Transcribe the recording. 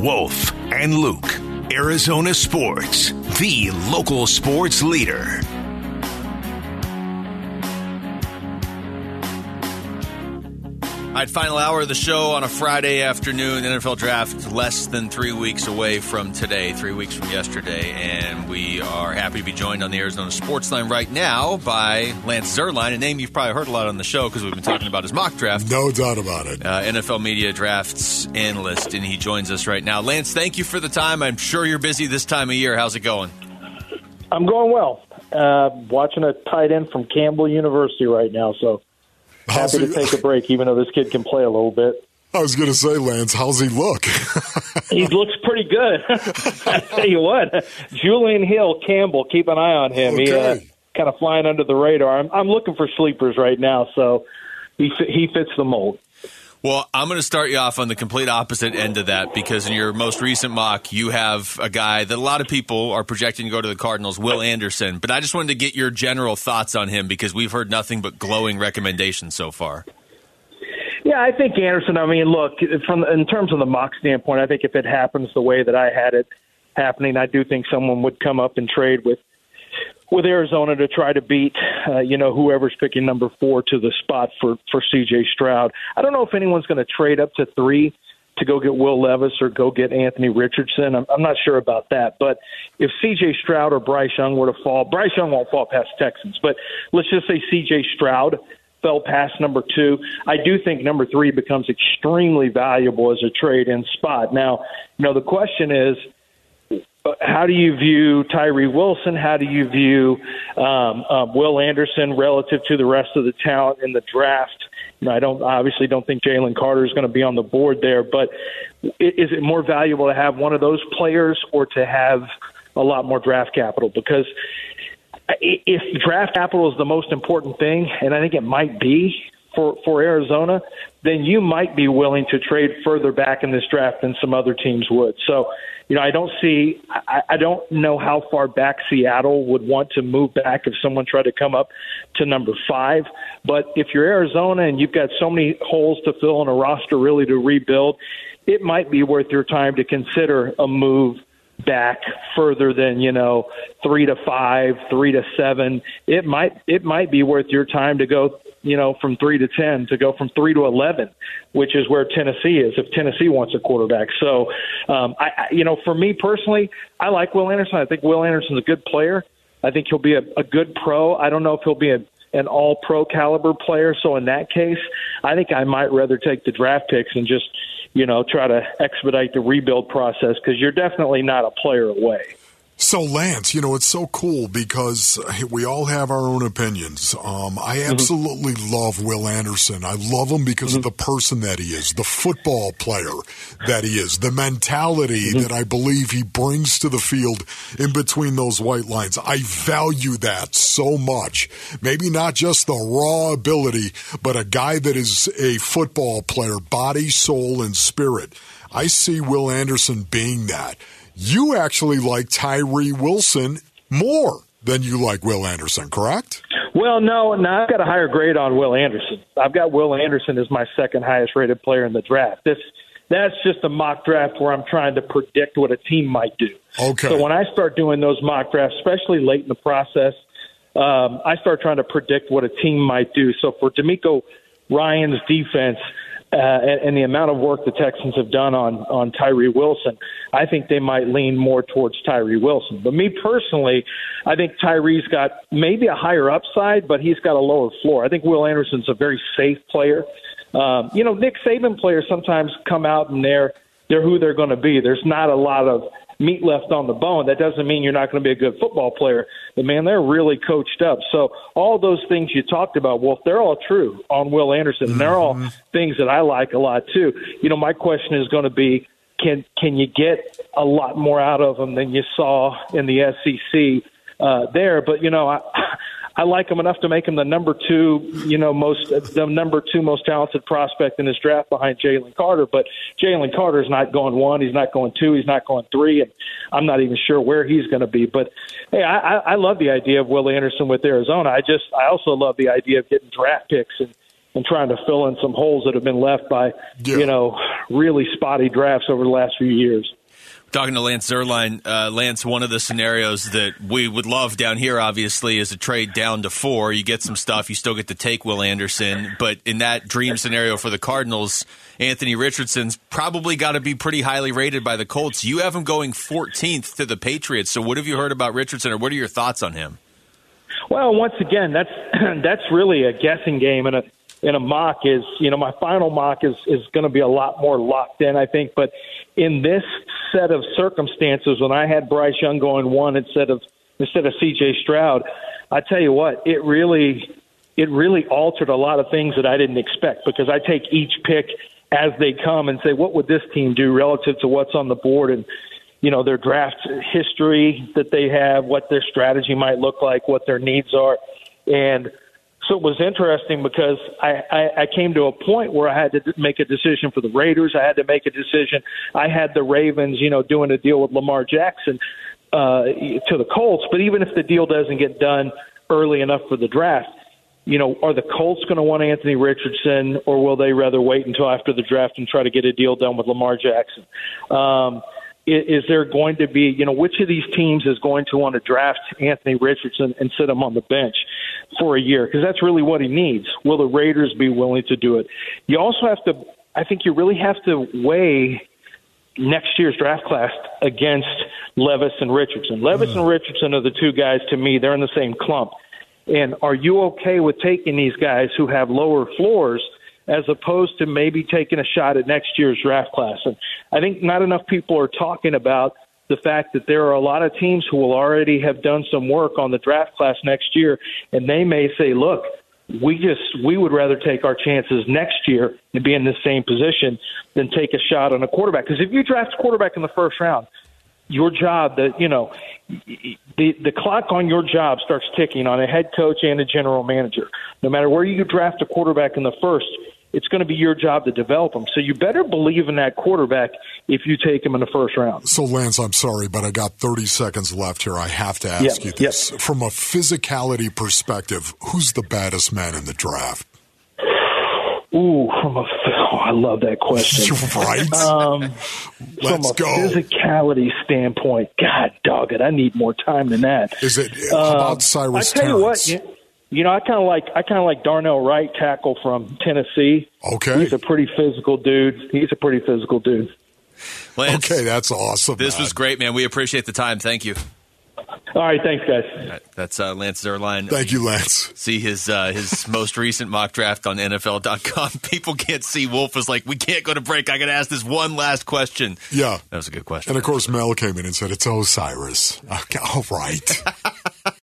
Wolf, and Luke. Arizona Sports, the local sports leader. All right, final hour of the show on a Friday afternoon. NFL draft less than three weeks away from today, three weeks from yesterday, and we are happy to be joined on the Arizona Sports Line right now by Lance Zierlein, a name you've probably heard a lot on the show because we've been talking about his mock draft. No doubt about it. Uh, NFL media drafts analyst, and he joins us right now. Lance, thank you for the time. I'm sure you're busy this time of year. How's it going? I'm going well. Uh, watching a tight end from Campbell University right now, so How's happy to take a break, even though this kid can play a little bit. I was going to say, Lance, how's he look? He looks pretty good. I tell you what, Julian Hill Campbell, keep an eye on him. He uh, kind of flying under the radar. I'm, I'm looking for sleepers right now, so he he fits the mold. Well, I'm going to start you off on the complete opposite end of that because in your most recent mock, you have a guy that a lot of people are projecting to go to the Cardinals, Will Anderson. But I just wanted to get your general thoughts on him because we've heard nothing but glowing recommendations so far. Yeah, I think Anderson. I mean, look, from in terms of the mock standpoint, I think if it happens the way that I had it happening, I do think someone would come up and trade with with Arizona to try to beat, uh, you know, whoever's picking number four to the spot for for C.J. Stroud. I don't know if anyone's going to trade up to three to go get Will Levis or go get Anthony Richardson. I'm, I'm not sure about that, but if C.J. Stroud or Bryce Young were to fall, Bryce Young won't fall past Texans, but let's just say C.J. Stroud fell past number two. I do think number three becomes extremely valuable as a trade in spot. Now, you know, the question is, how do you view Tyree Wilson? How do you view um, um, Will Anderson relative to the rest of the talent in the draft? I don't obviously don't think Jalen Carter is going to be on the board there, but is it more valuable to have one of those players or to have a lot more draft capital? Because if draft capital is the most important thing, and I think it might be for for Arizona, then you might be willing to trade further back in this draft than some other teams would. So, you know, I don't see, I, I don't know how far back Seattle would want to move back if someone tried to come up to number five. But if you're Arizona and you've got so many holes to fill in a roster really to rebuild, it might be worth your time to consider a move back further than you know three to five, three to seven. It might it might be worth your time to go you know from three to ten to go from three to eleven, which is where Tennessee is if Tennessee wants a quarterback. So um, I, I you know for me personally, I like Will Anderson. I think Will Anderson's a good player. I think he'll be a, a good pro. I don't know if he'll be a an all pro caliber player. So in that case, I think I might rather take the draft picks and just, you know, try to expedite the rebuild process because you're definitely not a player away. So, Lance, you know, it's so cool because we all have our own opinions. Um, I Mm-hmm. absolutely love Will Anderson. I love him because Mm-hmm. of the person that he is, the football player that he is, the mentality Mm-hmm. that I believe he brings to the field in between those white lines. I value that so much. Maybe not just the raw ability, but a guy that is a football player, body, soul, and spirit. I see Will Anderson being that. You actually like Tyree Wilson more than you like Will Anderson, correct? Well, no, no, I've got a higher grade on Will Anderson. I've got Will Anderson as my second highest rated player in the draft. This that's just a mock draft where I'm trying to predict what a team might do. Okay. So when I start doing those mock drafts, especially late in the process, um, I start trying to predict what a team might do. So for DeMeco Ryans' defense uh, and, and the amount of work the Texans have done on on Tyree Wilson, I think they might lean more towards Tyree Wilson. But me personally, I think Tyree's got maybe a higher upside, but he's got a lower floor. I think Will Anderson's a very safe player. Um, you know, Nick Saban players sometimes come out and they're they're who they're going to be. There's not a lot of meat left on the bone. That doesn't mean you're not going to be a good football player. But man, they're really coached up. So all those things you talked about, Wolf, they're all true on Will Anderson. And they're all things that I like a lot too. You know, my question is going to be, can can you get a lot more out of him than you saw in the SEC uh, there? But you know, I. I like him enough to make him the number two, you know, most the number two most talented prospect in this draft behind Jalen Carter. But Jalen Carter's not going one, he's not going two, he's not going three, and I'm not even sure where he's going to be. But hey, I, I I love the idea of Willie Anderson with Arizona. I just I also love the idea of getting draft picks and and trying to fill in some holes that have been left by Yeah. you know really spotty drafts over the last few years. Talking to Lance Zierlein, uh, Lance, one of the scenarios that we would love down here, obviously, is a trade down to four. You get some stuff, you still get to take Will Anderson, but in that dream scenario for the Cardinals, Anthony Richardson's probably got to be pretty highly rated by the Colts. You have him going 14th to the Patriots. So, what have you heard about Richardson, or what are your thoughts on him? Well, once again, that's that's really a guessing game, and a in a mock is you know my final mock is is going to be a lot more locked in, I think, but in this set of circumstances, when I had Bryce Young going one instead of instead of C.J. Stroud, I tell you what, it really it really altered a lot of things that I didn't expect because I take each pick as they come and say, what would this team do relative to what's on the board? And you know their draft history that they have, what their strategy might look like, what their needs are, and so it was interesting because I, I, I came to a point where I had to make a decision for the Raiders. I had to make a decision. I had the Ravens, you know, doing a deal with Lamar Jackson uh, to the Colts. But even if the deal doesn't get done early enough for the draft, you know, are the Colts going to want Anthony Richardson, or will they rather wait until after the draft and try to get a deal done with Lamar Jackson? Um, is there going to be, you know, which of these teams is going to want to draft Anthony Richardson and sit him on the bench for a year? Because that's really what he needs. Will the Raiders be willing to do it? You also have to, I think you really have to weigh next year's draft class against Levis and Richardson. Levis and hmm. Richardson are the two guys to me, they're in the same clump. And are you okay with taking these guys who have lower floors – as opposed to maybe taking a shot at next year's draft class. And I think not enough people are talking about the fact that there are a lot of teams who will already have done some work on the draft class next year, and they may say, look, we just we would rather take our chances next year and be in the same position than take a shot on a quarterback. Because if you draft a quarterback in the first round, your job that you know the the clock on your job starts ticking on a head coach and a general manager. No matter where you draft a quarterback in the first, it's going to be your job to develop them. So you better believe in that quarterback if you take him in the first round. So, Lance, I'm sorry, but I got 30 seconds left here. I have to ask yep, you this. Yep. From a physicality perspective, who's the baddest man in the draft? Ooh, from a oh, I love that question. right. Um, Let's from a go. physicality standpoint, God dog it, I need more time than that. Is it uh, about Cyrus? I tell Terrence? you what. You know, I kind of like I kind of like Darnell Wright, tackle from Tennessee. Okay, he's a pretty physical dude. He's a pretty physical dude. Lance, okay, that's awesome. This man. was great, man. We appreciate the time. Thank you. All right, thanks, guys. Right, that's uh, Lance Zierlein. Thank you, Lance. See his uh, his most recent mock draft on NFL.com. People can't see. Wolf was like, "We can't go to break. I got to ask this one last question." Yeah, that was a good question. And of course, Mel came in and said, "It's Osiris." Okay, all right.